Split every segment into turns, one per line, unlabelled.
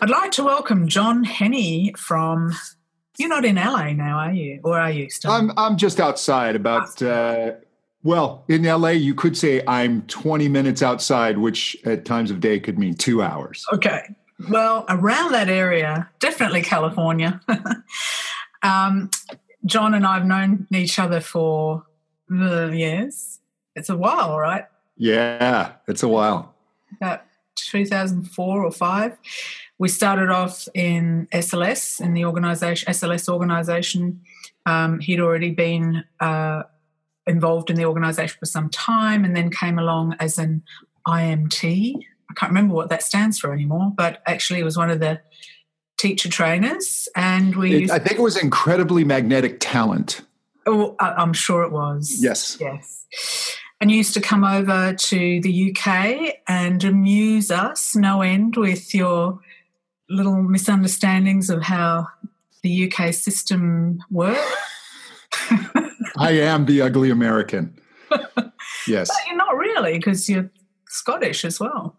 I'd like to welcome John Henny from. You're not in LA now, are you? Or are you still?
I'm I'm just outside about uh, well, in LA you could say I'm 20 minutes outside, which at times of day could mean 2 hours.
Okay. Well, around that area, definitely California. um, John and I've known each other for uh, years. It's a while, right?
Yeah, it's a while.
About 2004 or 5 we started off in SLS in the organization SLS organization. Um, he'd already been uh, involved in the organization for some time, and then came along as an IMT. I can't remember what that stands for anymore, but actually, it was one of the teacher trainers, and we.
It, I think it was incredibly magnetic talent.
Oh, I'm sure it was.
Yes.
Yes and you used to come over to the UK and amuse us no end with your little misunderstandings of how the UK system works.
I am the ugly American. Yes.
But you're not really because you're Scottish as well.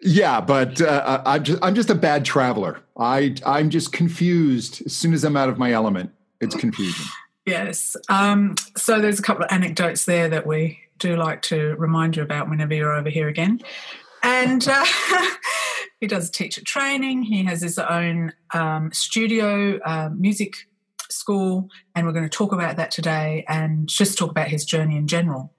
Yeah, but uh, I'm just I'm just a bad traveler. I I'm just confused as soon as I'm out of my element. It's confusing.
Yes. Um, so there's a couple of anecdotes there that we do like to remind you about whenever you're over here again. And uh, he does teacher training. He has his own um, studio, uh, music school, and we're going to talk about that today and just talk about his journey in general.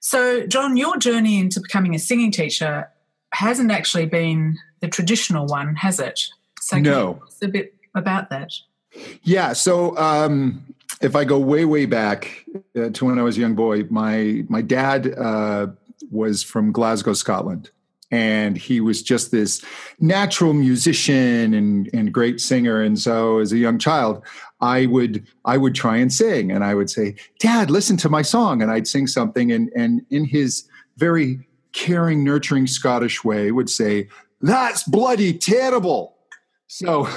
So, John, your journey into becoming a singing teacher hasn't actually been the traditional one, has it?
So, no.
a bit about that?
Yeah. So, um, if I go way, way back uh, to when I was a young boy, my my dad uh, was from Glasgow, Scotland, and he was just this natural musician and, and great singer. And so, as a young child, I would I would try and sing, and I would say, "Dad, listen to my song," and I'd sing something, and and in his very caring, nurturing Scottish way, would say, "That's bloody terrible." So,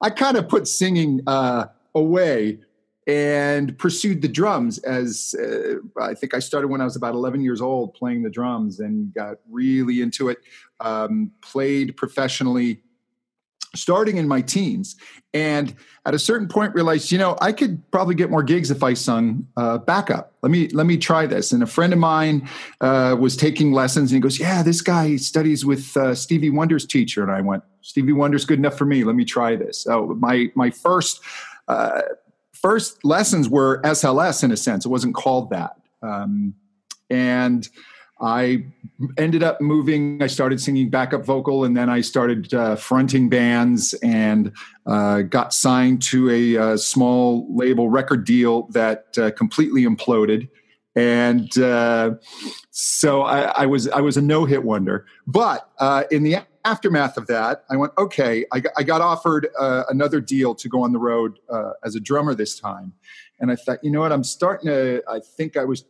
I kind of put singing uh, away and pursued the drums as uh, I think I started when I was about 11 years old playing the drums and got really into it. Um, played professionally starting in my teens. And at a certain point realized you know i could probably get more gigs if i sung uh, backup. Let me let me try this. And a friend of mine uh, was taking lessons and he goes yeah this guy studies with uh, stevie wonder's teacher. And i went stevie wonder's good enough for me. Let me try this. So my my first uh, first lessons were SLS in a sense. It wasn't called that. Um, and I ended up moving. I started singing backup vocal, and then I started uh, fronting bands and uh, got signed to a, uh, small label record deal that uh, completely imploded. And uh, so I, I, was I was a no hit wonder. But in the aftermath of that, I went, okay, I got, I got offered another deal to go on the road as a drummer this time. And I thought, you know what, I'm starting to, I think I was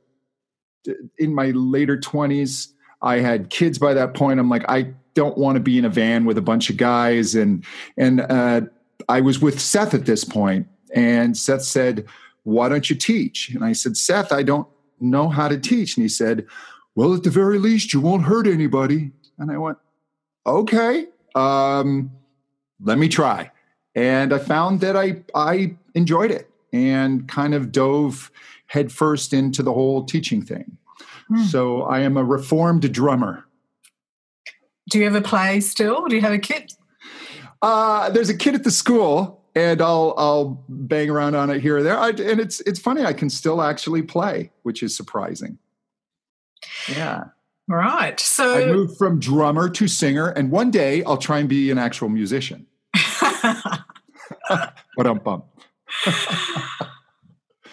in my later 20s. I had kids by that point. I'm like, I don't want to be in a van with a bunch of guys. And, and uh, I was with Seth at this point, And Seth said, why don't you teach? And I said, Seth, I don't know how to teach. And he said, well, at the very least, you won't hurt anybody. And I went, okay, um, let me try. And I found that I I enjoyed it and kind of dove headfirst into the whole teaching thing. Hmm. So I am a reformed drummer.
Do you ever play still? Do you have a kit?
Uh, there's a kit at the school, and I'll I'll bang around on it here or there. I, and it's it's funny. I can still actually play, which is surprising. Yeah.
Right. So
I moved from drummer to singer, and one day I'll try and be an actual musician. but I'm bummed.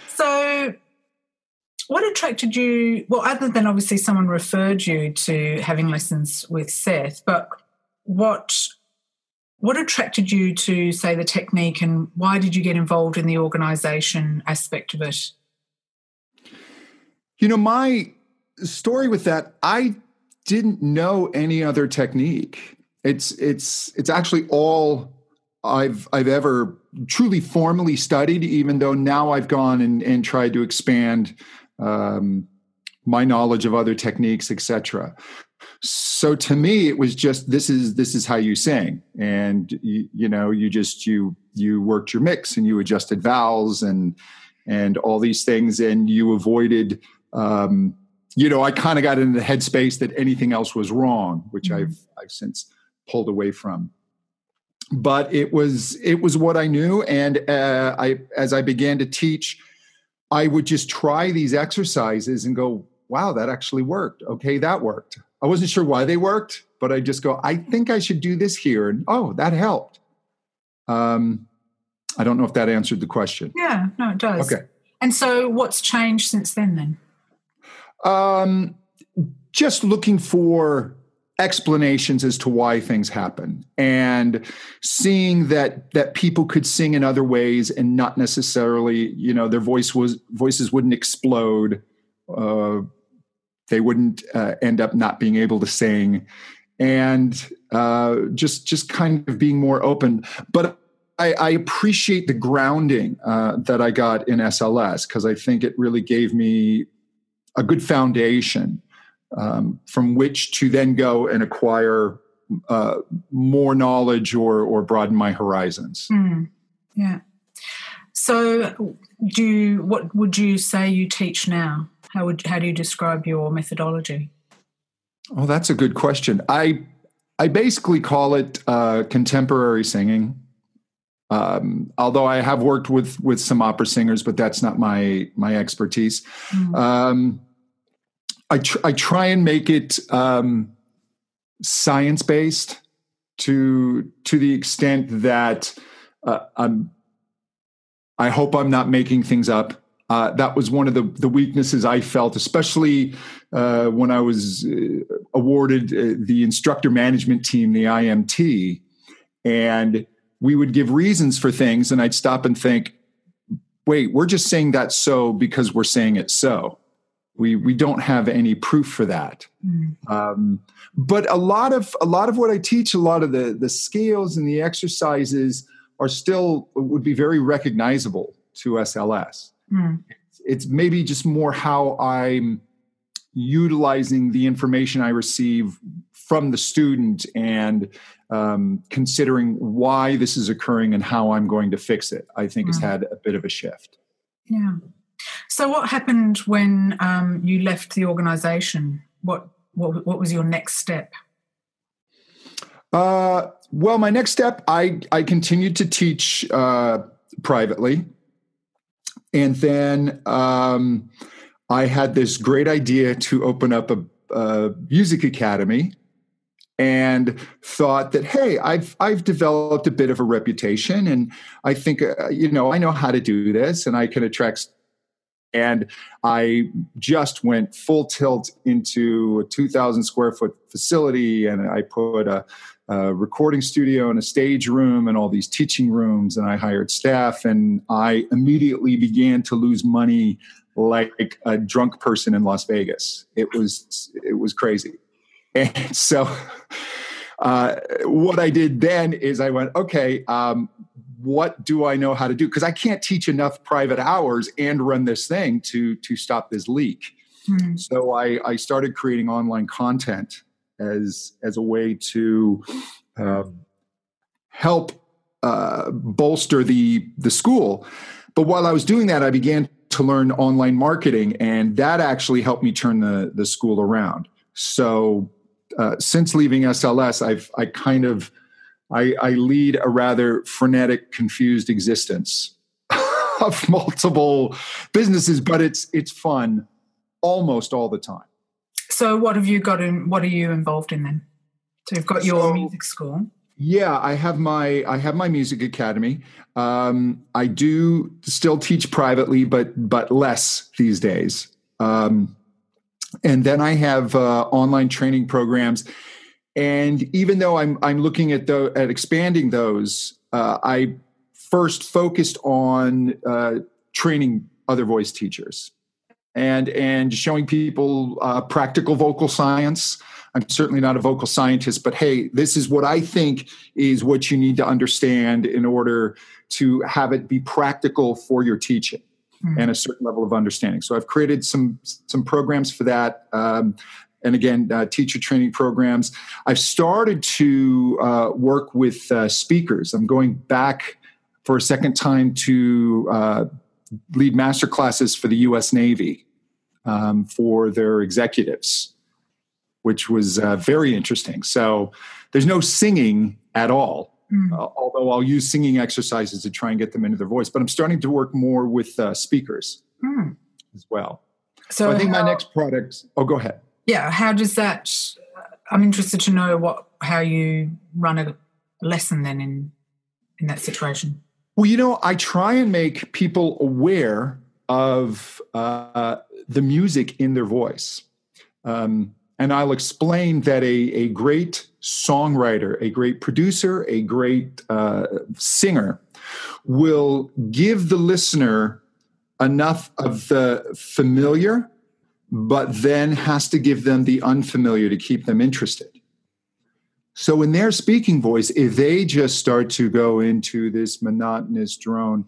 so, what attracted you? Well, other than obviously someone referred you to having lessons with Seth, but what what attracted you to say the technique, and why did you get involved in the organisation aspect of it?
You know, my story with that, I didn't know any other technique. It's it's it's actually all I've I've ever truly formally studied, even though now I've gone and, and tried to expand um, my knowledge of other techniques, etc. So to me, it was just this is this is how you sing, and you, you know you just you you worked your mix and you adjusted vowels and and all these things, and you avoided. Um, you know, I kind of got into the headspace that anything else was wrong, which mm-hmm. I've I've since pulled away from. But it was it was what I knew, and uh, I as I began to teach, I would just try these exercises and go, "Wow, that actually worked. Okay, that worked." I wasn't sure why they worked, but I just go, "I think I should do this here," and oh, that helped. Um, I don't know if that answered the question.
Yeah, no, it does.
Okay.
And so, what's changed since then? Then,
um, just looking for explanations as to why things happen and seeing that that people could sing in other ways and not necessarily you know their voice was voices wouldn't explode. Uh, they wouldn't uh, end up not being able to sing and uh, just just kind of being more open. But I, I appreciate the grounding uh, that I got in SLS because I think it really gave me a good foundation um, from which to then go and acquire uh, more knowledge or or broaden my horizons.
Mm, yeah. So, do you, what would you say you teach now? How would how do you describe your methodology?
Oh, that's a good question. I I basically call it uh, contemporary singing. Um, although I have worked with with some opera singers, but that's not my my expertise. Mm. Um, I, tr- I try and make it um, science based to to the extent that uh, I'm. I hope I'm not making things up. Uh, that was one of the the weaknesses I felt, especially uh, when I was uh, awarded uh, the instructor management team, the IMT, and we would give reasons for things, and I'd stop and think, "Wait, we're just saying that so because we're saying it so." We we don't have any proof for that mm. um, but a lot of a lot of what i teach a lot of the the scales and the exercises are still would be very recognizable to sls mm. it's, it's maybe just more how i'm utilizing the information i receive from the student and um, considering why this is occurring and how i'm going to fix it i think mm. has had a bit of a shift
yeah so, what happened when um, you left the organisation? What, what what was your next step?
Uh, well, my next step, I I continued to teach uh, privately, and then um, I had this great idea to open up a, a music academy and thought that hey i've i've developed a bit of a reputation and i think uh, you know i know how to do this and i can attract and I just went full tilt into a 2,000 square foot facility, and I put a, a, recording studio and a stage room and all these teaching rooms, and I hired staff, and I immediately began to lose money like a drunk person in Las Vegas. It was it was crazy, and so. Uh, what I did then is I went, okay, um, what do I know how to do? Because I can't teach enough private hours and run this thing to to stop this leak. Mm-hmm. So I, I started creating online content as as a way to uh, help uh, bolster the the school. But while I was doing that, I began to learn online marketing, and that actually helped me turn the the school around. So uh, since leaving SLS, I've I kind of I, I lead a rather frenetic, confused existence of multiple businesses, but it's it's fun almost all the time.
So, what have you got in? What are you involved in then? So, you've got your so, music school.
Yeah, I have my I have my music academy. Um, I do still teach privately, but but less these days. Um, and then I have uh, online training programs and even though I'm I'm looking at the at expanding those, uh, I first focused on uh, training other voice teachers and and showing people uh, practical vocal science. I'm certainly not a vocal scientist, but hey, this is what I think is what you need to understand in order to have it be practical for your teaching. mm. and a certain level of understanding. So I've created some some programs for that. Um, and again, uh, teacher training programs. I've started to uh, work with uh, speakers. I'm going back for a second time to uh, lead master classes for the U.S. Navy um, for their executives, which was uh, very interesting. So there's no singing at all. Mm. Uh, although I'll use singing exercises to try and get them into their voice, but I'm starting to work more with speakers mm. as well. So, so I think how, my next product. Oh, go ahead
yeah how does that i'm interested to know what how you run a lesson then in in that situation.
Well you know i try and make people aware of uh, the music in their voice. Um, and i'll explain that a, a great songwriter a great producer a great uh, singer will give the listener enough of the familiar but then has to give them the unfamiliar to keep them interested. So, in their speaking voice, if they just start to go into this monotonous drone,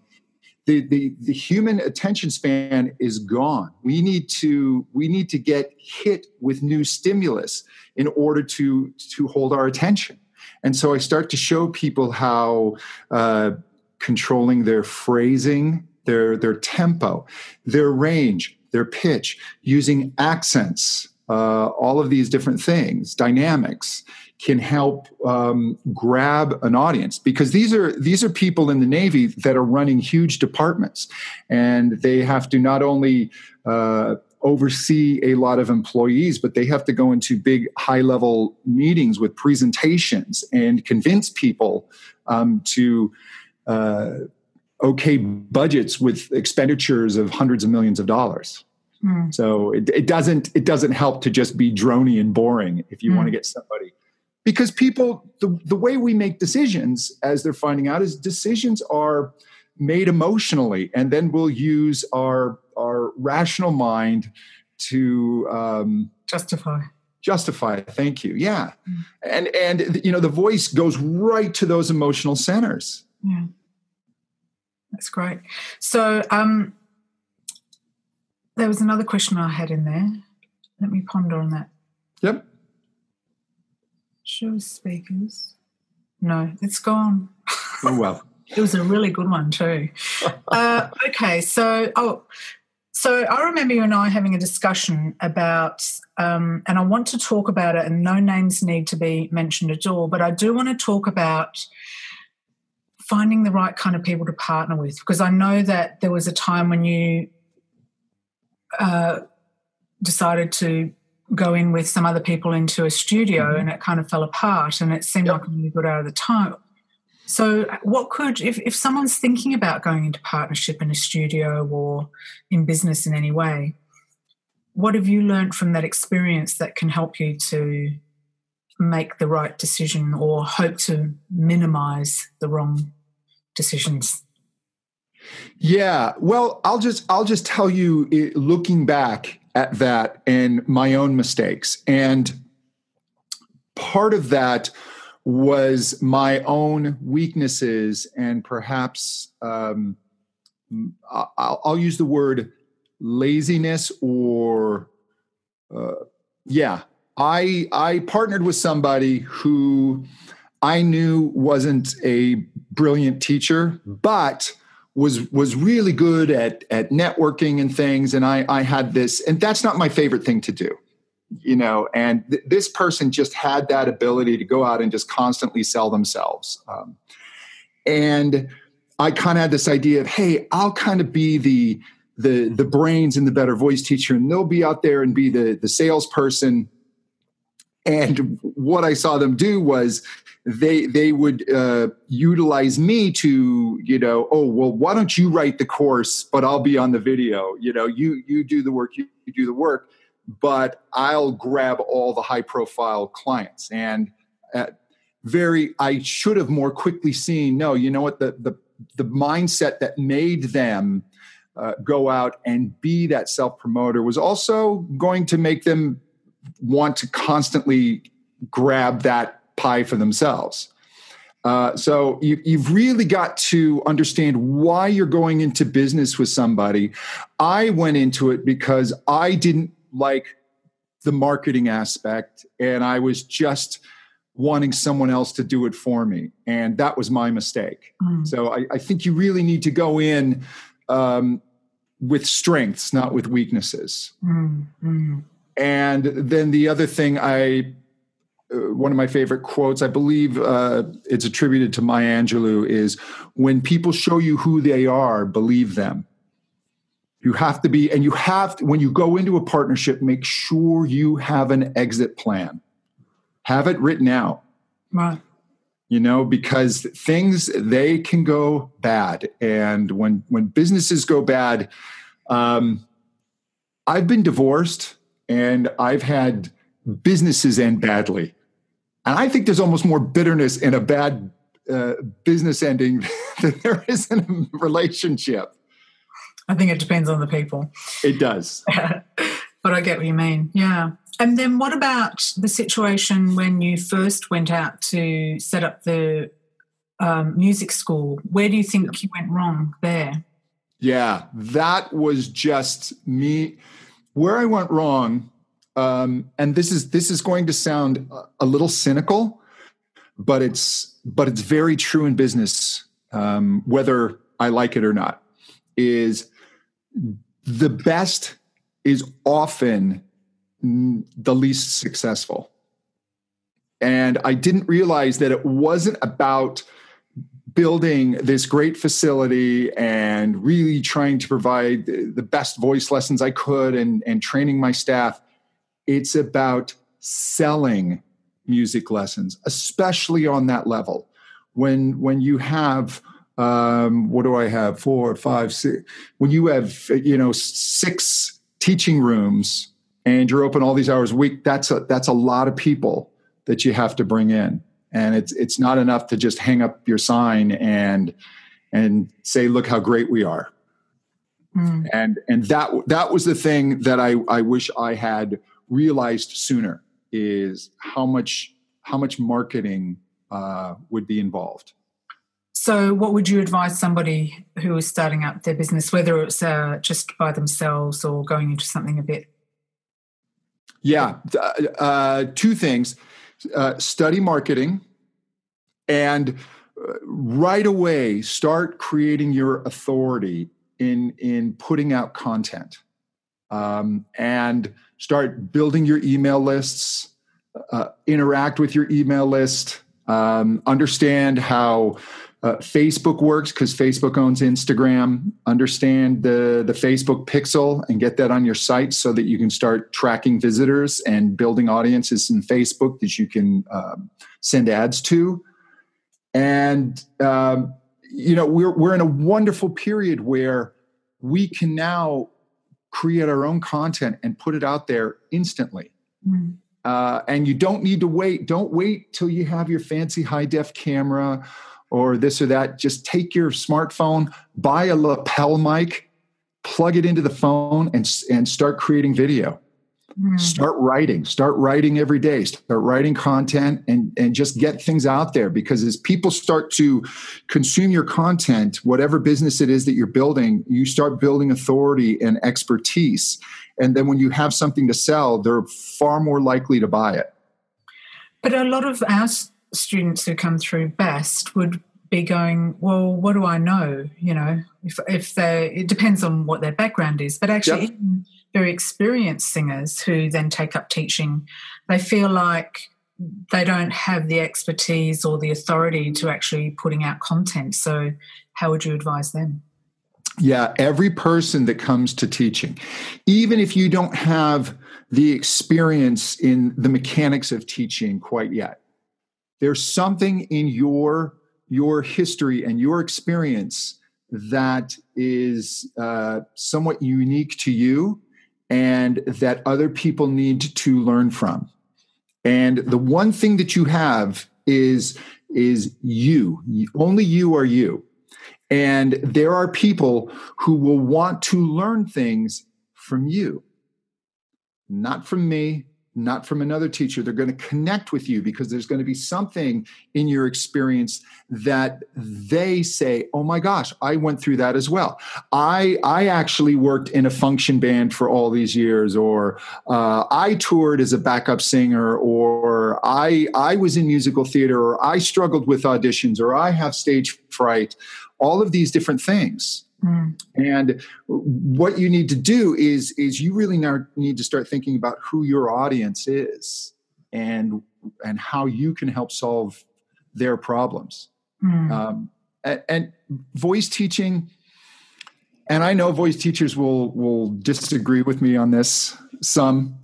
the, the, the human attention span is gone. We need to we need to get hit with new stimulus in order to to hold our attention. And so I start to show people how uh, controlling their phrasing, their their tempo, their range, their pitch, using accents, uh, all of these different things, dynamics can help um, grab an audience because these are these are people in the Navy that are running huge departments, and they have to not only uh, oversee a lot of employees, but they have to go into big high level meetings with presentations and convince people um, to. Uh, okay budgets with expenditures of hundreds of millions of dollars. Mm. So it, it, doesn't it doesn't help to just be drony and boring if you mm. want to get somebody because people the, the way we make decisions as they're finding out is decisions are made emotionally and then we'll use our our rational mind to um,
justify
justify thank you yeah mm. and and you know the voice goes right to those emotional centers
yeah that's great. So um, there was another question I had in there. Let me ponder on that.
Yep.
Show speakers. No, it's gone.
Oh well.
it was a really good one too. uh, okay, so oh, so I remember you and I having a discussion about, um, and I want to talk about it, and no names need to be mentioned at all, but I do want to talk about finding the right kind of people to partner with because I know that there was a time when you uh, decided to go in with some other people into a studio mm-hmm. and it kind of fell apart and it seemed yep. like a really good out of the time. So, what could, if, if someone's thinking about going into partnership in a studio or in business in any way, what have you learned from that experience that can help you to make the right decision or hope to minimize the wrong decisions?
Yeah well i'll just i'll just tell you looking back at that and my own mistakes. And part of that was my own weaknesses and perhaps um, I'll, I'll, use the word laziness or uh, yeah I I partnered with somebody who I knew wasn't a brilliant teacher, but was was really good at at networking and things. And I I had this, and that's not my favorite thing to do, you know. And th- this person just had that ability to go out and just constantly sell themselves. Um, and I kind of had this idea of, hey, I'll kind of be the the the brains and the better voice teacher, and they'll be out there and be the the salesperson and what I saw them do was they they would uh, utilize me to you know oh well why don't you write the course but I'll be on the video? You know you you do the work you, do the work but I'll grab all the high profile clients. And very I should have more quickly seen no you know what the the the mindset that made them uh, go out and be that self promoter was also going to make them want to constantly grab that pie for themselves. Uh, so you, you've really got to understand why you're going into business with somebody. I went into it because I didn't like the marketing aspect, and I was just wanting someone else to do it for me. And that was my mistake. Mm. So I, I, think you really need to go in um, with strengths, not with weaknesses. Mm. Mm. And then the other thing I, uh, one of my favorite quotes, I believe uh, it's attributed to Maya Angelou, is when people show you who they are, believe them. You have to be, and you have to, when you go into a partnership, make sure you have an exit plan have it written out.
Right.
You know, because things they can go bad, and when when businesses go bad, um, I've been divorced, and I've had businesses end badly, and I think there's almost more bitterness in a bad uh, business ending than there is in a relationship.
I think it depends on the people.
It does.
but I get what you mean. Yeah. And then what about the situation when you first went out to set up the um, music school? Where do you think you went wrong there?
Yeah, that was just me. Where I went wrong, um, and this is this is going to sound a little cynical, but it's but it's very true in business, um, whether I like it or not. Is the best is often the least successful. And I didn't realize that it wasn't about building this great facility and really trying to provide the best voice lessons I could and, and training my staff. It's about selling music lessons, especially on that level. When when you have um, what do I have? Four, five, six. When you have you know six teaching rooms and you're open all these hours a week, that's a that's a lot of people that you have to bring in. And it's it's not enough to just hang up your sign and and say, look how great we are. Mm. And and that that was the thing that I, I wish I had realized sooner is how much how much marketing uh, would be involved.
So, what would you advise somebody who is starting up their business, whether it's uh, just by themselves or going into something a bit
yeah, uh, two things: uh, study marketing, and uh, right away start creating your authority in in putting out content, um, and start building your email lists. Uh, interact with your email list. Um, understand how uh, Facebook works because Facebook owns Instagram. Understand the, the Facebook pixel and get that on your site so that you can start tracking visitors and building audiences in Facebook that you can um, send ads to. And, um, you know, we're, we're in a wonderful period where we can now create our own content and put it out there instantly. Mm. Uh, and you don't need to wait. Don't wait till you have your fancy high def camera or this or that, just take your smartphone, buy a lapel mic, plug it into the phone, and, and start creating video. Mm. Start writing, start writing every day, start writing content and, and just get things out there because as people start to consume your content, whatever business it is that you're building, you start building authority and expertise. And then when you have something to sell, they're far more likely to buy it.
But a lot of our students who come through best would be going, well, what do I know? You know, if if they, it depends on what their background is. But actually, yep. very experienced singers who then take up teaching, they feel like they don't have the expertise or the authority to actually putting out content. So, how would you advise them?
Yeah, every person that comes to teaching, even if you don't have the experience in the mechanics of teaching quite yet, there's something in your your history and your experience that is uh, somewhat unique to you and that other people need to learn from. And the one thing that you have is is you. Only you are you. And there are people who will want to learn things from you. Not from me not from another teacher. They're going to connect with you because there's going to be something in your experience that they say, "Oh my gosh, I went through that as well. I I actually worked in a function band for all these years, or uh, I toured as a backup singer, or I I was in musical theater, or I struggled with auditions, or I have stage fright." All of these different things. Mm. And what you need to do is is you really now need to start thinking about who your audience is and and how you can help solve their problems. Mm. Um, and, and voice teaching, and I know voice teachers will will disagree with me on this. Some,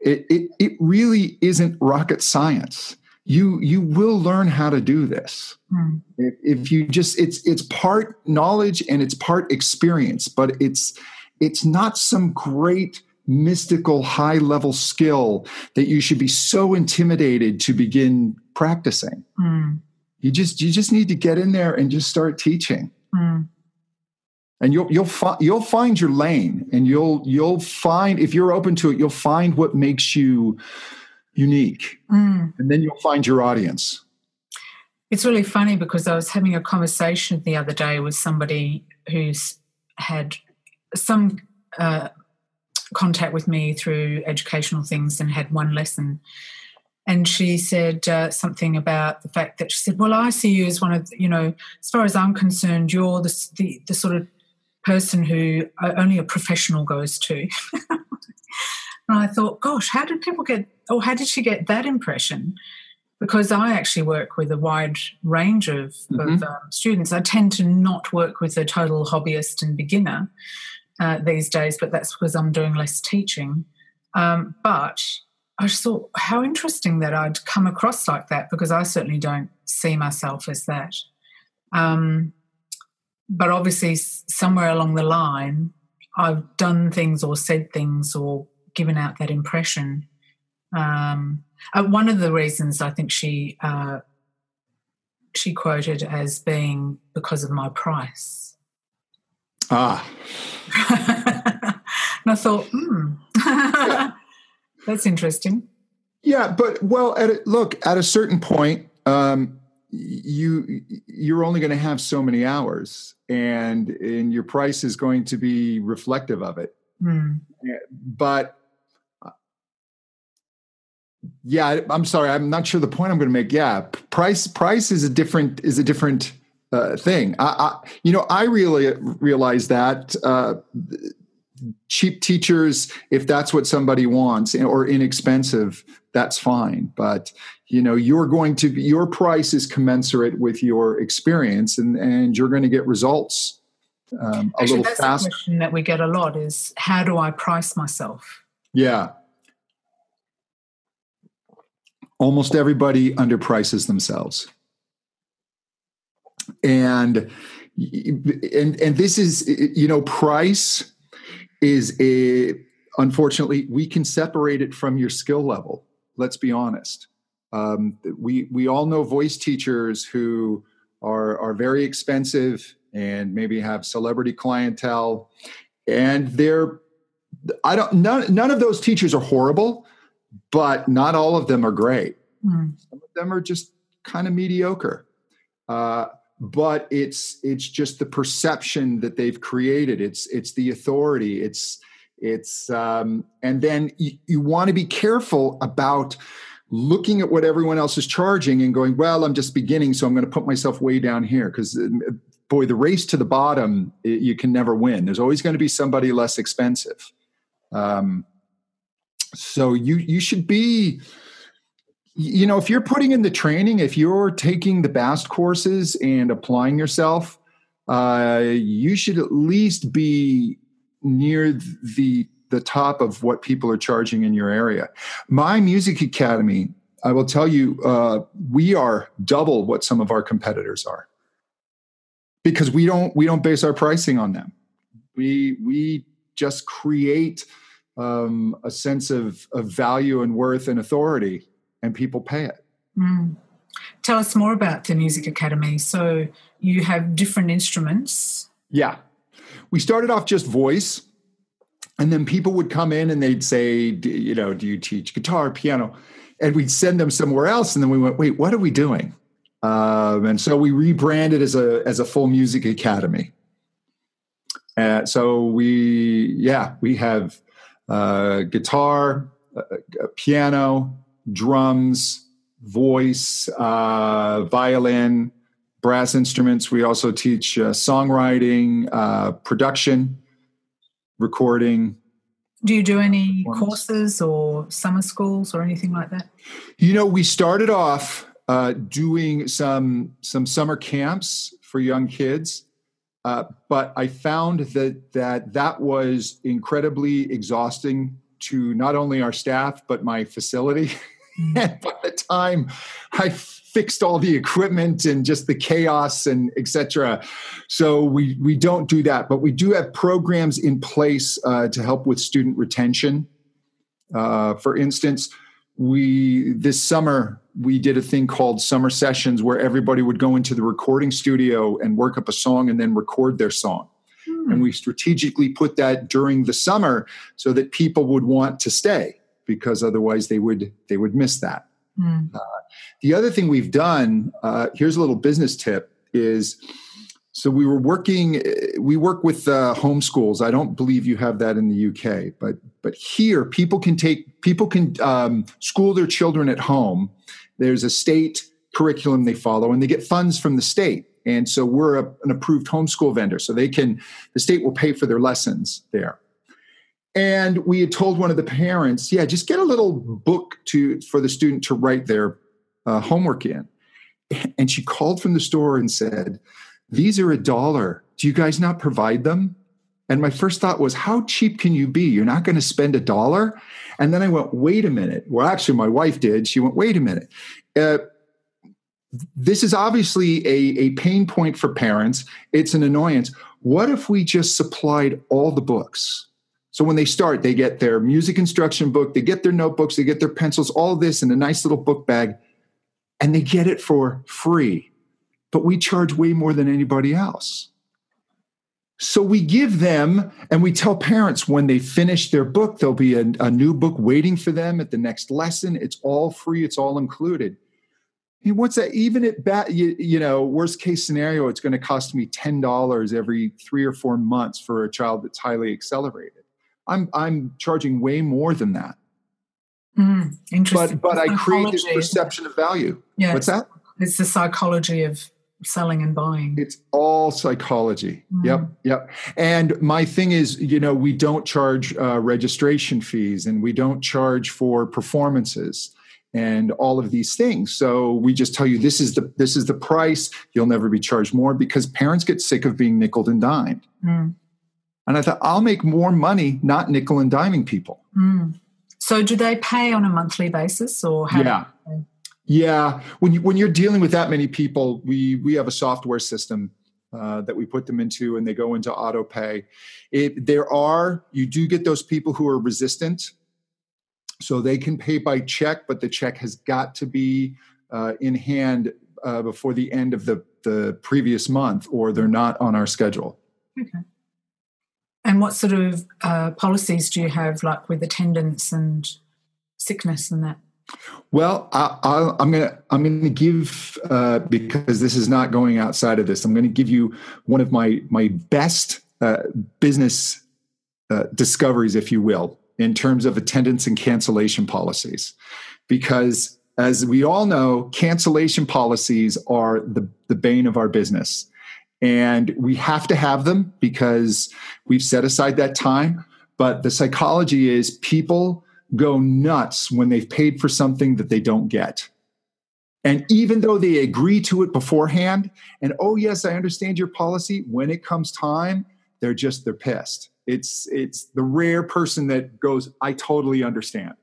it it, it really isn't rocket science you you will learn how to do this mm. if, if, you just it's it's part knowledge and it's part experience but it's it's not some great mystical high level skill that you should be so intimidated to begin practicing mm. you just you just need to get in there and just start teaching mm. and you'll you'll find you'll find your lane and you'll you'll find if you're open to it you'll find what makes you unique. Mm. And then you'll find your audience.
It's really funny because I was having a conversation the other day with somebody who's had some uh, contact with me through educational things and had one lesson. And she said uh, something about the fact that she said, "Well, I see you as one of, you know, as far as I'm concerned, you're the the, the sort of person who only a professional goes to." And I thought, gosh, how did people get, or how did she get that impression? Because I actually work with a wide range of, mm-hmm. of um, students. I tend to not work with a total hobbyist and beginner uh, these days, but that's because I'm doing less teaching. Um, but I just thought, how interesting that I'd come across like that because I certainly don't see myself as that. Um, but obviously, somewhere along the line, I've done things or said things or given out that impression. Um, uh, one of the reasons I think she uh, she quoted as being because of my price.
Ah.
and I thought, hmm, that's interesting.
Yeah, but well, at a, look at a certain point, um, you you're only going to have so many hours, and and your price is going to be reflective of it. Mm. But yeah i'm sorry i'm not sure the point i'm going to make. Yeah price price is a different is a different uh, thing. I, I, you know i really realize that uh, cheap teachers if that's what somebody wants or inexpensive that's fine. But you know you're going to your price is commensurate with your experience and and you're going to get results um, a
Actually,
little
that's
faster.
the question that we get a lot is how do i price myself?
Yeah almost everybody underprices themselves. And and and this is you know price is a unfortunately we can separate it from your skill level let's be honest. Um, we we all know voice teachers who are are very expensive and maybe have celebrity clientele. And they're i don't none, none of those teachers are horrible but not all of them are great. Mm. Some of them are just kind of mediocre. Uh, but it's it's just the perception that they've created. It's it's the authority. It's it's um, and then you, you want to be careful about looking at what everyone else is charging and going, well, I'm just beginning, so I'm going to put myself way down here because uh, boy, the race to the bottom you can never win. There's always going to be somebody less expensive. Um, so you you should be you know if you're putting in the training if you're taking the bast courses and applying yourself uh, you should at least be near the the top of what people are charging in your area. My music academy i will tell you uh, we are double what some of our competitors are. Because we don't we don't base our pricing on them. We we just create um, a sense of, of value and worth and authority, and people pay it. Mm.
Tell us more about the Music Academy. So you have different instruments.
Yeah. We started off just voice. and then people would come in and they'd say, you know, do you teach guitar, piano? And we'd send them somewhere else. And then we went, wait, what are we doing? Um, and so we rebranded as a as a full music academy. Uh, so we, yeah, we have uh, guitar, uh, uh piano, drums, voice, uh, violin, brass instruments. We also teach uh, songwriting, production recording.
Do you do any courses or summer schools or anything like that?
You know, we started off uh, doing some some summer camps for young kids, uh, but I found that that that was incredibly exhausting to not only our staff but my facility. Mm. and by the time I fixed all the equipment and just the chaos and etc. So we we don't do that, but we do have programs in place uh, to help with student retention. Uh, for instance, we this summer we did a thing called summer sessions where everybody would go into the recording studio and work up a song and then record their song. Hmm. And we strategically put that during the summer so that people would want to stay because otherwise they would they would miss that. Hmm. Uh, the other thing we've done, uh, here's a little business tip, is so we were working. We work with uh, homeschools. I don't believe you have that in the UK, but but here people can take people can um, school their children at home. There's a state curriculum they follow, and they get funds from the state. And so we're a, an approved homeschool vendor, so they can the state will pay for their lessons there. And we had told one of the parents, yeah, just get a little book to for the student to write their uh, homework in. And she called from the store and said, These are a dollar. Do you guys not provide them? And my first thought was, How cheap can you be? You're not going to spend a dollar? And then I went, Wait a minute. Well, actually, my wife did. She went, Wait a minute. Uh, this is obviously a, a pain point for parents. It's an annoyance. What if we just supplied all the books? So when they start, they get their music instruction book, they get their notebooks, they get their pencils, all this in a nice little book bag and they get it for free. But we charge way more than anybody else. So we give them, and we tell parents when they finish their book, there'll be a, a new book waiting for them at the next lesson. It's all free, it's all included. And what's that? Even at bat, you, you know, worst case scenario, it's going to cost me ten dollars every three or four months for a child that's highly accelerated. I'm I'm charging way more than that.
Mm, interesting.
But but I create this perception of value. Yeah. What's that?
It's the psychology of selling and buying.
It's all psychology. Mm. Yep, yep. And my thing is, you know, we don't charge uh, registration fees, and we don't charge for performances, and all of these things. So we just tell you this is the this is the price. You'll never be charged more because parents get sick of being nickel and dimed. Mm. And I thought I'll make more money not nickel and diming people.
Mm. So do they pay on a monthly basis or
how? Yeah. Yeah. When you when you're dealing with that many people, we we have a software system uh, that we put them into, and they go into auto pay. It, there are you do get those people who are resistant, so they can pay by check, but the check has got to be uh, in hand uh, before the end of the the previous month, or they're not on our schedule.
Okay. And what sort of uh, policies do you have, like with attendance and sickness and that?
Well, I, am gonna I'm gonna give uh, because this is not going outside of this. I'm gonna give you one of my my best uh, business uh, discoveries, if you will, in terms of attendance and cancellation policies, because as we all know, cancellation policies are the the bane of our business. And we have to have them because we've set aside that time. But the psychology is people go nuts when they've paid for something that they don't get. And even though they agree to it beforehand, and oh yes, I understand your policy, when it comes time, they're just they're pissed. It's it's the rare person that goes, I totally understand.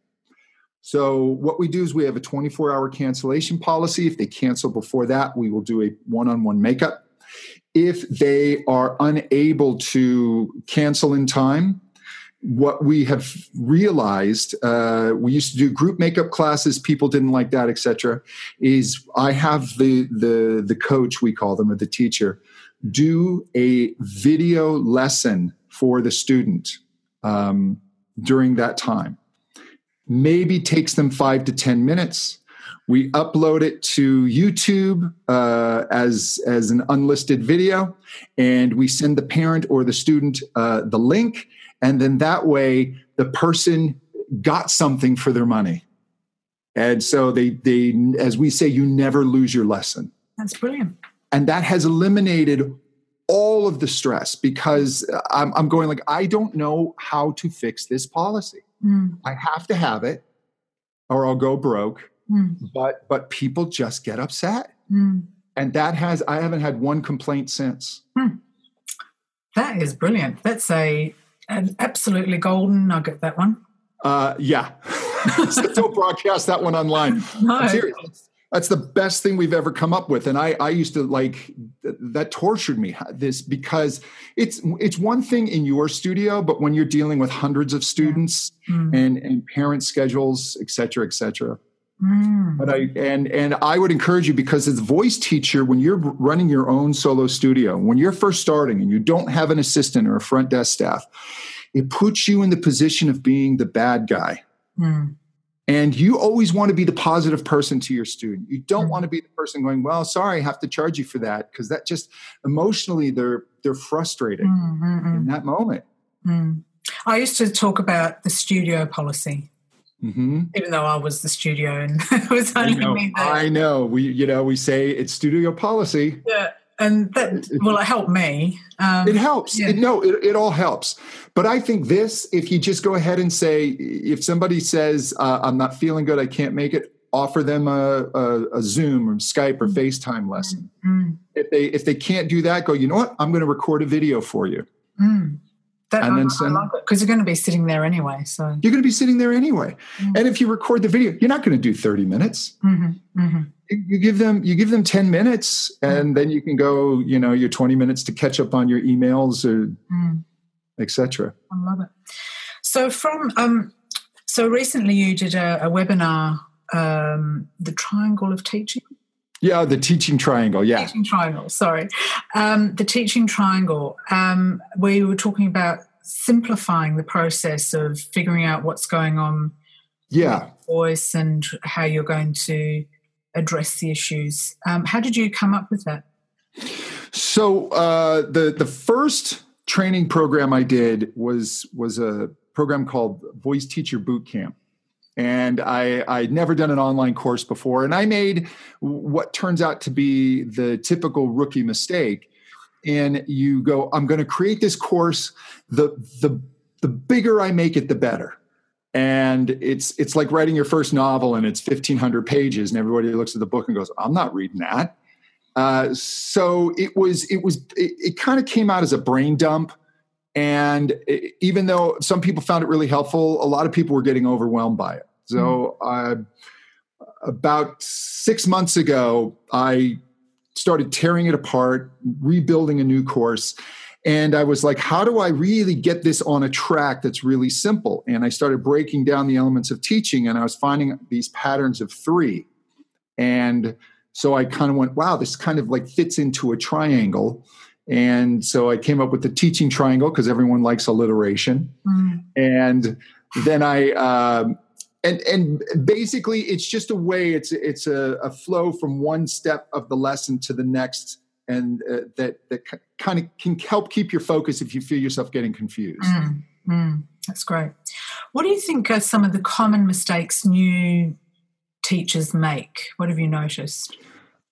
So what we do is we have a 24 hour cancellation policy. If they cancel before that, we will do a one-on-one makeup if they are unable to cancel in time, what we have realized uh, we used to do group makeup classes people didn't like that etc is i have the the the coach we call them or the teacher do a video lesson for the student um, during that time. Maybe takes them five to 10 minutes. We upload it to YouTube uh, as, as an unlisted video, and we send the parent or the student uh, the link. And then that way, the person got something for their money. And so they, they, as we say, you never lose your lesson.
That's brilliant.
And that has eliminated all of the stress because I'm, I'm going like, I don't know how to fix this policy. Mm. I have to have it or I'll go broke. Mm. But, but people just get upset. Mm. And that has, I haven't had one complaint since. Hmm.
That is brilliant. That's a, an absolutely golden nugget, that one.
Uh, yeah. so don't broadcast that one online. No. That's the best thing we've ever come up with. And I, I used to like that tortured me this because it's it's one thing in your studio, but when you're dealing with hundreds of students mm. and, and parent schedules, et cetera, et cetera. Mm. But I and and I would encourage you because as a voice teacher, when you're running your own solo studio, when you're first starting and you don't have an assistant or a front desk staff, it puts you in the position of being the bad guy. Mm. And you always want to be the positive person to your student. You don't mm-hmm. want to be the person going, "Well, sorry, I have to charge you for that," because that just emotionally they're they're frustrated mm-hmm. in that moment.
Mm. I used to talk about the studio policy, mm-hmm. even though I was the studio and it was only
I know,
me.
There. I know. We you know we say it's studio policy.
Yeah, and that well it helped me
um, it helps yeah. it, no it, it, all helps but i think this if you just go ahead and say if somebody says uh, i'm not feeling good i can't make it offer them a, a, a zoom or skype or mm-hmm. facetime lesson mm-hmm. if they if they can't do that go you know what i'm going to record a video for you mm.
That, and I, then send, because you're going to be sitting there anyway. So
you're going to be sitting there anyway. Mm-hmm. And if you record the video, you're not going to do 30 minutes. Mm-hmm. Mm-hmm. You, you, give them you give them 10 minutes, mm. and then you can go. You know, your 20 minutes to catch up on your emails or mm. etc.
I love it. So from um, so recently you did a, a webinar, um, the triangle of teaching.
Yeah, the teaching triangle. Yeah,
teaching triangle. Sorry, um, the teaching triangle. Um, we were talking about simplifying the process of figuring out what's going on.
Yeah,
voice and how you're going to address the issues. Um, how did you come up with that?
So uh, the the first training program I did was was a program called Voice Teacher Boot Camp and I, I'd never done an online course before. And I made what turns out to be the typical rookie mistake. And you go, I'm going to create this course. The, the, the bigger I make it, the better. And it's, it's like writing your first novel and it's 1500 pages and everybody looks at the book and goes, I'm not reading that. Uh, so it was, it was, it, it kind of came out as a brain dump and even though some people found it really helpful, a lot of people were getting overwhelmed by it. So, mm-hmm. uh, about six months ago, I started tearing it apart, rebuilding a new course. And I was like, how do I really get this on a track that's really simple? And I started breaking down the elements of teaching, and I was finding these patterns of three. And so I kind of went, wow, this kind of like fits into a triangle. And so I came up with the teaching triangle because everyone likes alliteration. Mm. And then I, um, and and basically it's just a way it's it's a, a flow from one step of the lesson to the next and uh, that that kind of can help keep your focus if you feel yourself getting confused mm,
mm, that's great what do you think are some of the common mistakes new teachers make what have you noticed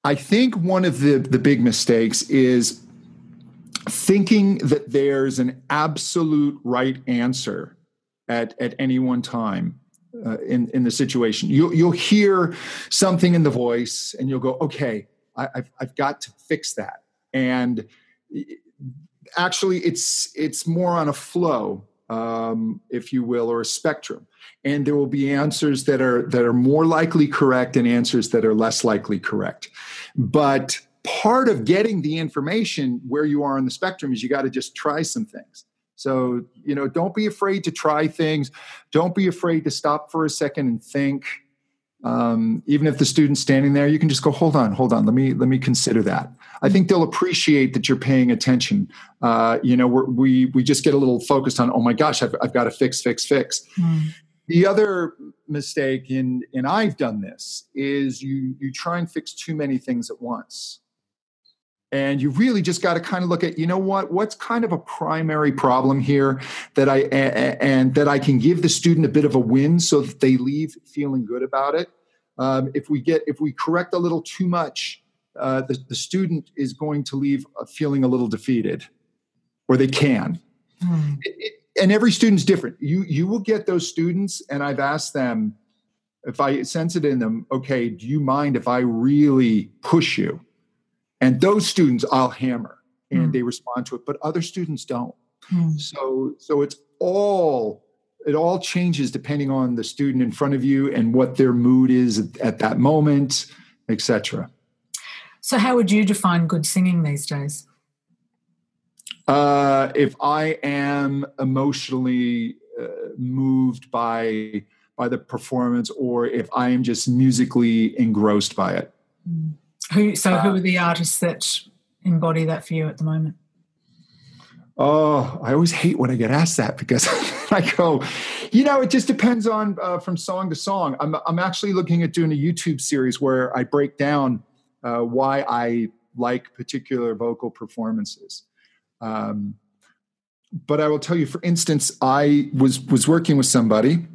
i think one of the the big mistakes is thinking that there's an absolute right answer at, at any one time uh, in, in the situation. You'll, you'll hear something in the voice and you'll go, okay, I, have I've got to fix that. And actually it's, it's more on a flow, um, if you will, or a spectrum. And there will be answers that are, that are more likely correct and answers that are less likely correct. But part of getting the information where you are on the spectrum is you got to just try some things. So, you know, don't be afraid to try things. Don't be afraid to stop for a second and think. um, even if the student's standing there, you can just go, hold on, hold on, let me let me consider that. I think they'll appreciate that you're paying attention. Uh, you know, we we just get a little focused on, oh my gosh, I've, I've got to fix, fix, fix. Mm. The other mistake, in and I've done this, is you you try and fix too many things at once and you really just got to kind of look at you know what what's kind of a primary problem here that i and that i can give the student a bit of a win so that they leave feeling good about it. Um, if we get if we correct a little too much uh, the, the student is going to leave feeling a little defeated or they can. Hmm. it, it, and every student's different. You you will get those students and i've asked them if i sense it in them okay do you mind if i really push you and those students I'll hammer and mm. they respond to it, but other students don't. Mm. So so it's all it all changes depending on the student in front of you and what their mood is at, at that moment, etc.
So how would you define good singing these days?
Uh, if I am emotionally uh, moved by by the performance, or if I am just musically engrossed by it. Mm.
Who? So, who uh, are the artists that embody that for you at the moment?
Oh, I always hate when I get asked that because I go, you know, it just depends on uh, from song to song. I'm I'm actually looking at doing a YouTube series where I break down uh, why I like particular vocal performances. Um, but I will tell you, for instance, I was was working with somebody,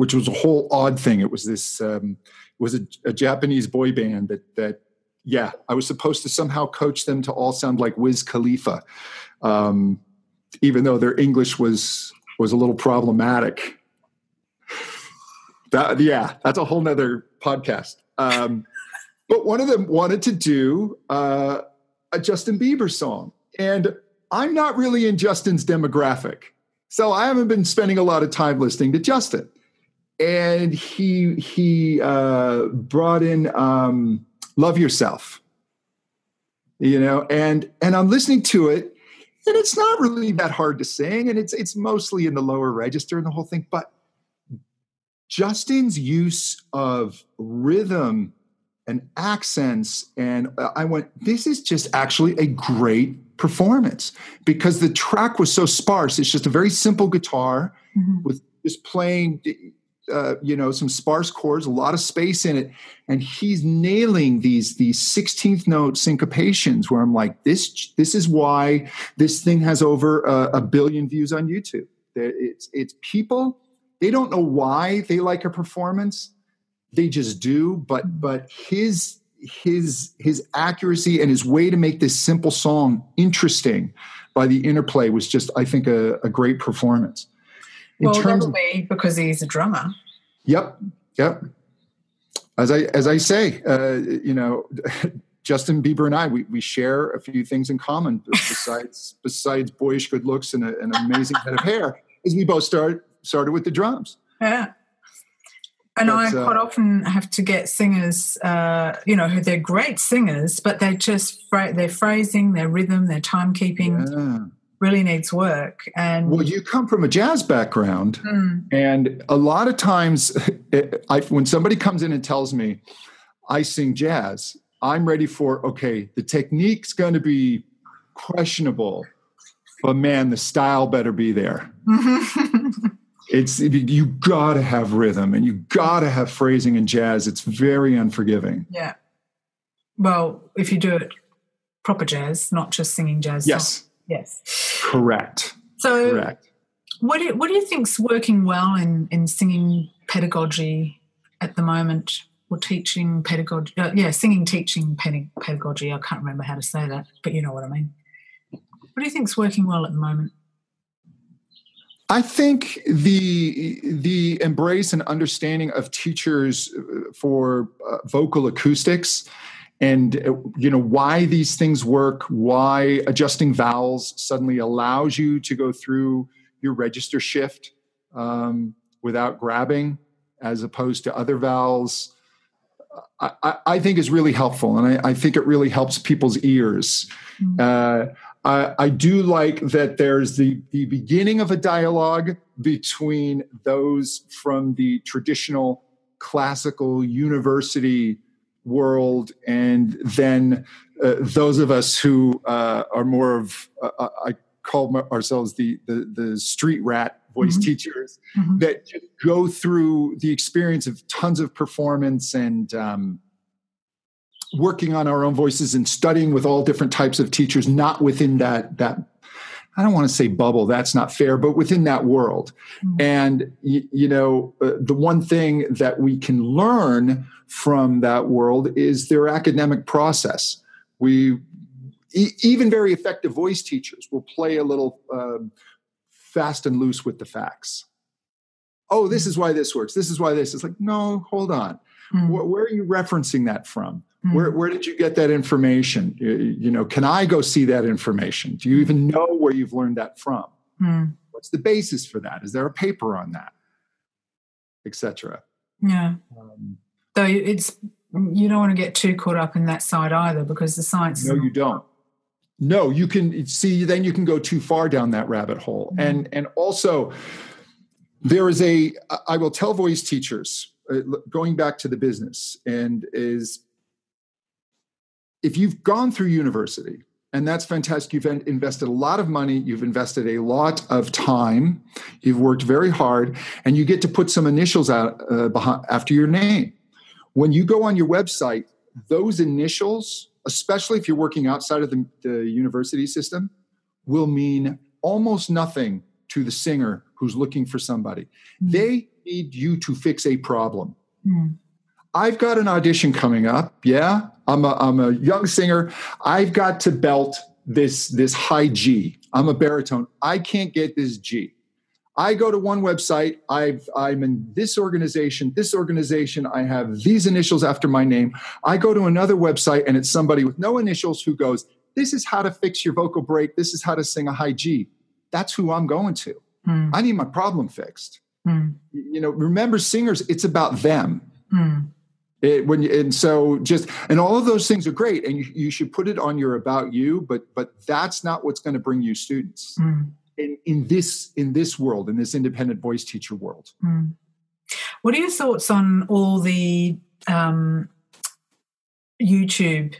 which was a whole odd thing. It was this um, was a, a Japanese boy band that that yeah, I was supposed to somehow coach them to all sound like Wiz Khalifa, um, even though their English was was a little problematic. That yeah, that's a whole nother podcast. Um, but one of them wanted to do uh, a Justin Bieber song, and I'm not really in Justin's demographic, so I haven't been spending a lot of time listening to Justin and he he uh, brought in um, "Love Yourself," you know, and and I'm listening to it, and it's not really that hard to sing, and it's it's mostly in the lower register and the whole thing, but Justin's use of rhythm and accents, and I went, this is just actually a great performance because the track was so sparse. It's just a very simple guitar mm-hmm. with just playing uh, you know some sparse chords a lot of space in it. And he's nailing these these 16th note syncopations where i'm like this this is why this thing has over a, a billion views on youtube. It's it's people they don't know why they like a performance. They just do. But but his his his accuracy and his way to make this simple song interesting by the interplay was just i think a, a great performance
in well, that'll of, be because he's a drummer.
Yep, yep. As I as I say, uh, you know, Justin Bieber and I we, we share a few things in common besides besides boyish good looks and a, an amazing head of hair. Is we both started started with the drums.
Yeah. And but, I quite uh, often have to get singers, uh, you know, who they're great singers, but they just their phrasing, their rhythm, their timekeeping. Yeah really needs work. And
well, you come from a jazz background, mm. and a lot of times, it, I, when somebody comes in and tells me I sing jazz, I'm ready for okay. The technique's going to be questionable, but man, the style better be there. it's you got to have rhythm and you got to have phrasing in jazz. It's very unforgiving.
Yeah. Well, if you do it proper jazz, not just singing jazz.
Yes.
Songs. Yes.
Correct.
So, Correct. What do, what do you think's working well in, in singing pedagogy at the moment, or teaching pedagogy? Uh, yeah, singing teaching pedagogy. I can't remember how to say that, but you know what I mean. What do you think's working well at the moment?
I think the the embrace and understanding of teachers uh, for uh, vocal acoustics and uh, you know why these things work why adjusting vowels suddenly allows you to go through your register shift um, without grabbing as opposed to other vowels I, I, think is really helpful and I, I, think it really helps people's ears mm-hmm. uh, I, I, do like that there's the, the beginning of a dialogue between those from the traditional classical university world, and then uh, those of us who uh, are more of uh, uh I call ourselves the the, the street rat voice mm-hmm. teachers mm-hmm. that go through the experience of tons of performance and um, working on our own voices and studying with all different types of teachers, not within that that I don't want to say bubble, that's not fair, but within that world. Mm-hmm. And, you, you know, uh, the one thing that we can learn from that world is their academic process. We, e- even very effective voice teachers will play a little uh, fast and loose with the facts. Oh, this is why this works. This is why this is like, no, hold on. Mm. Where, where, are you referencing that from? Mm. Where, where did you get that information? You, you, know, can I go see that information? Do you hmm. even know where you've learned that from? Mm. What's the basis for that? Is there a paper on that? Etc.
Yeah. Um, Though it's you don't want to get too caught up in that side either because the science.
No, you don't. No, you can see. Then you can go too far down that rabbit hole, mm. and and also there is a. I will tell voice teachers going back to the business and is if you've gone through university and that's fantastic you've invested a lot of money you've invested a lot of time you've worked very hard and you get to put some initials out uh, behind, after your name when you go on your website those initials especially if you're working outside of the, the university system will mean almost nothing to the singer who's looking for somebody mm-hmm. they need you to fix a problem. Mm. I've got an audition coming up. Yeah, I'm a, I'm a young singer. I've got to belt this this high G. I'm a baritone. I can't get this G. I go to one website. I've, I'm in this organization, this organization. I have these initials after my name. I go to another website and it's somebody with no initials who goes, This is how to fix your vocal break. This is how to sing a high G. That's who I'm going to. Mm. I need my problem fixed. Mm. You know, remember singers, it's about them. Mm. It, when you, and so just and all of those things are great and you, you should put it on your about you but but that's not what's going to bring you students mm. in, in this in this world in this independent voice teacher world
mm. what are your thoughts on all the um, youtube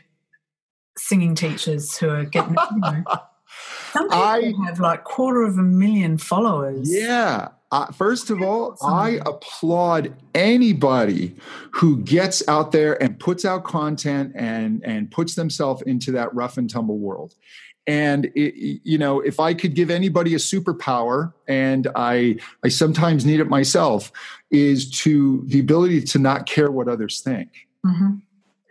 singing teachers who are getting you know, some people I, have like quarter of a million followers
yeah uh, first of all, I applaud anybody who gets out there and puts out content and and puts themselves into that rough and tumble world. And it, you know, if I could give anybody a superpower, and I I sometimes need it myself, is to the ability to not care what others think. Mm-hmm.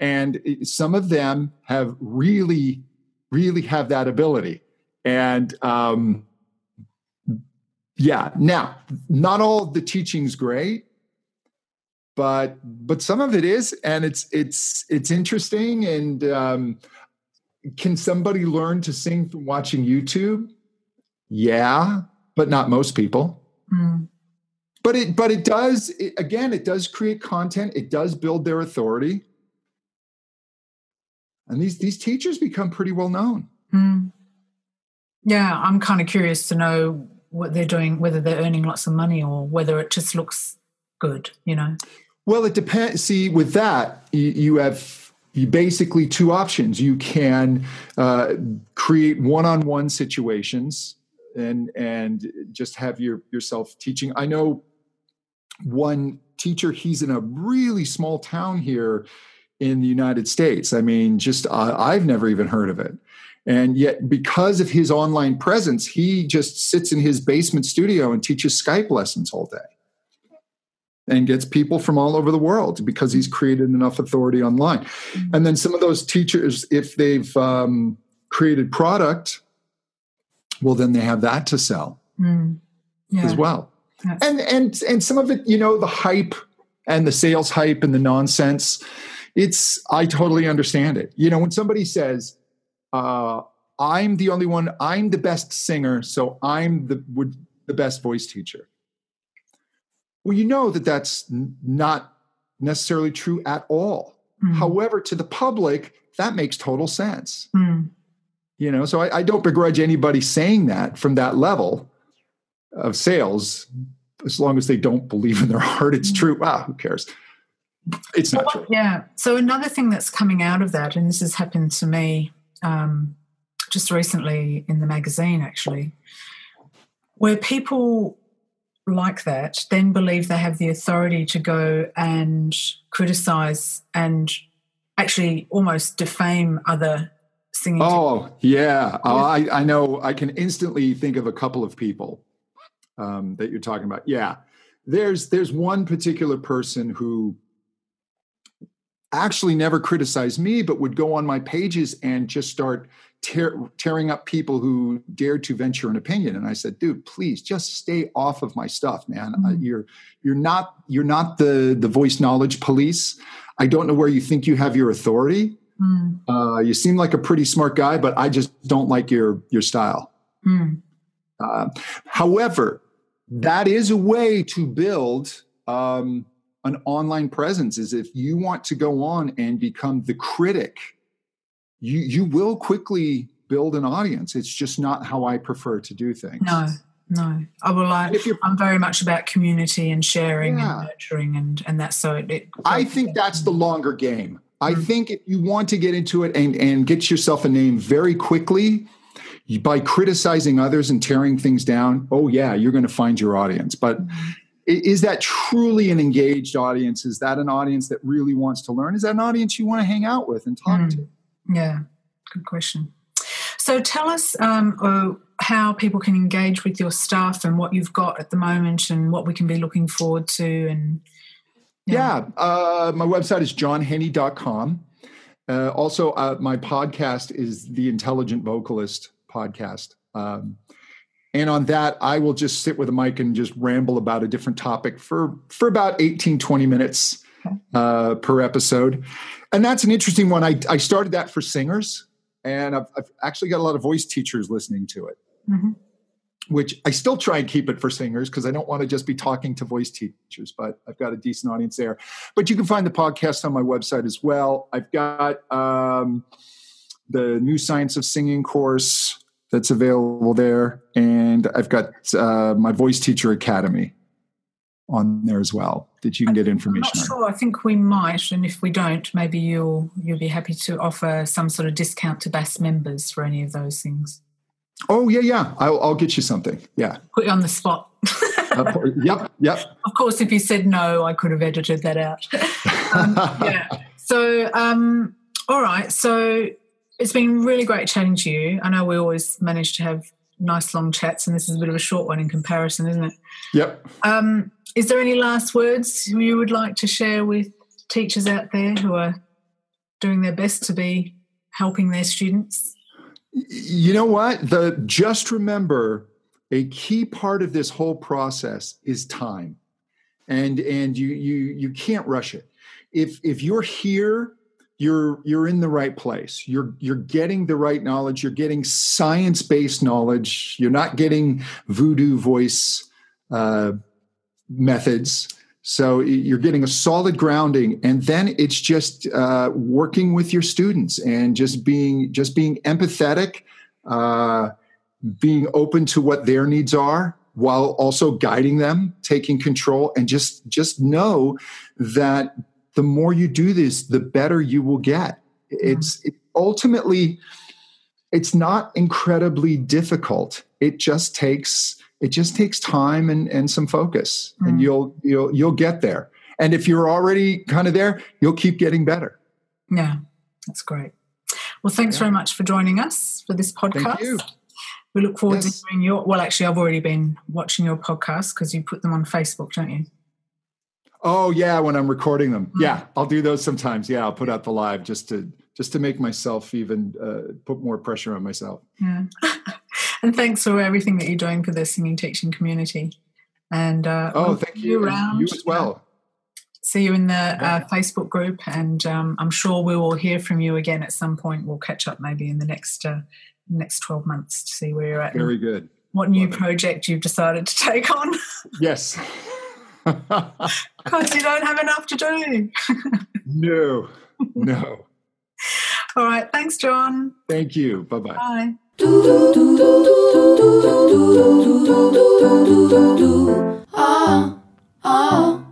And some of them have really, really have that ability. And um, yeah. Now not all the teaching's great but but some of it is and it's it's it's interesting and um, can somebody learn to sing from watching youtube? Yeah but not most people. Mm. but it but it does it, again it does create content it does build their authority. And these these teachers become pretty well known. Mm.
yeah i'm kind of curious to know what they're doing, whether they're earning lots of money or whether it just looks good, you know?
Well, it depends. See, with that, you, have basically two options. You can uh, create one-on-one situations and and just have your yourself teaching. I know one teacher. He's in a really small town here in the United States. I mean, just I've never even heard of it. And yet, because of his online presence, he just sits in his basement studio and teaches Skype lessons all day and gets people from all over the world because he's created enough authority online. Mm-hmm. And then some of those teachers, if they've um, created product, well, then they have that to sell mm. yeah. as well. And and and some of it, you know, the hype and the sales hype and the nonsense. It's I totally understand it. You know, when somebody says, uh, I'm the only one. I'm the best singer, so I'm the would, the best voice teacher. Well, you know that that's n- not necessarily true at all. Mm. However, to the public, that makes total sense. Mm. You know, so I, I don't begrudge anybody saying that from that level of sales, as long as they don't believe in their heart it's true. Wow, who cares? it's not true.
Yeah. So another thing that's coming out of that, and this has happened to me um, just recently in the magazine, actually, where people like that then believe they have the authority to go and criticize and actually almost defame other singing.
Oh, yeah. Oh, I, I know. I can instantly think of a couple of people um, that you're talking about. Yeah. There's there's one particular person who actually never criticized me, but would go on my pages and just start tear, tearing up people who dared to venture an opinion. And I said, dude, please just stay off of my stuff, man. Mm-hmm. Uh, you're you're not you're not the the voice knowledge police. I don't know where you think you have your authority. Mm. Uh, you seem like a pretty smart guy, but I just don't like your your style. Mm. Uh, however, that is a way to build um, an online presence. Is if you want to go on and become the critic, you you will quickly build an audience. It's just not how I prefer to do things.
No, no. I will like. I'm very much about community and sharing yeah. and nurturing and and that's so it. it
I think that's the longer game. I mm-hmm. think if you want to get into it and, and get yourself a name very quickly, by criticizing others and tearing things down, oh, yeah, you're going to find your audience. But mm-hmm. Is that truly an engaged audience? Is that an audience that really wants to learn? Is that an audience you want to hang out with and talk mm. to?
Yeah, good question. So tell us um, oh, how people can engage with your stuff and what you've got at the moment and what we can be looking forward to and
yeah, yeah uh, my website is johnhenny.com. Uh, also, uh, my podcast is the Intelligent Vocalist podcast. Um, and on that, I will just sit with a mic and just ramble about a different topic for, for about 18, 20 minutes uh, per episode. And that's an interesting one. I, I started that for singers, and I've, I've actually got a lot of voice teachers listening to it. Mm-hmm which I still try and keep it for singers because I don't want to just be talking to voice teachers, but I've got a decent audience there. But you can find the podcast on my website as well. I've got um, the New Science of Singing course that's available there, and I've got uh, my Voice Teacher Academy on there as well that you can get information
I'm not sure. I think we might, and if we don't, maybe you'll you'll be happy to offer some sort of discount to BAS members for any of those things.
Oh yeah, yeah. I'll, I'll get you something. Yeah.
Put you on the spot.
uh, yep, yep.
Of course, if you said no, I could have edited that out. um, yeah. So, um, all right. So it's been really great chatting to you. I know we always manage to have nice long chats, and this is a bit of a short one in comparison, isn't it?
Yep.
Um, is there any last words you would like to share with teachers out there who are doing their best to be helping their students?
You know what? The just remember a key part of this whole process is time. And and you you you can't rush it. If if you're here, you're you're in the right place. You're you're getting the right knowledge, you're getting science-based knowledge. You're not getting voodoo voice uh, methods so you're getting a solid grounding, and then it's just uh, working with your students and just being just being empathetic, uh, being open to what their needs are, while also guiding them, taking control, and just just know that the more you do this, the better you will get. It's it ultimately it's not incredibly difficult. It just takes it just takes time and, and some focus mm. and you'll you'll you'll get there and if you're already kind of there you'll keep getting better
yeah that's great well thanks yeah. very much for joining us for this podcast we look forward yes. to hearing your well actually i've already been watching your podcast because you put them on facebook don't you
oh yeah when i'm recording them mm. yeah i'll do those sometimes yeah i'll put out the live just to just to make myself even uh, put more pressure on myself
yeah and thanks for everything that you're doing for the singing teaching community. And uh,
oh, we'll thank you. Around, you as well.
See you in the uh, Facebook group, and um, I'm sure we will hear from you again at some point. We'll catch up maybe in the next uh, next 12 months to see where you're at.
Very good.
What new Love project it. you've decided to take on?
Yes.
Because you don't have enough to do.
no, no.
All right. Thanks, John.
Thank you. Bye-bye.
Bye. Ah, ah.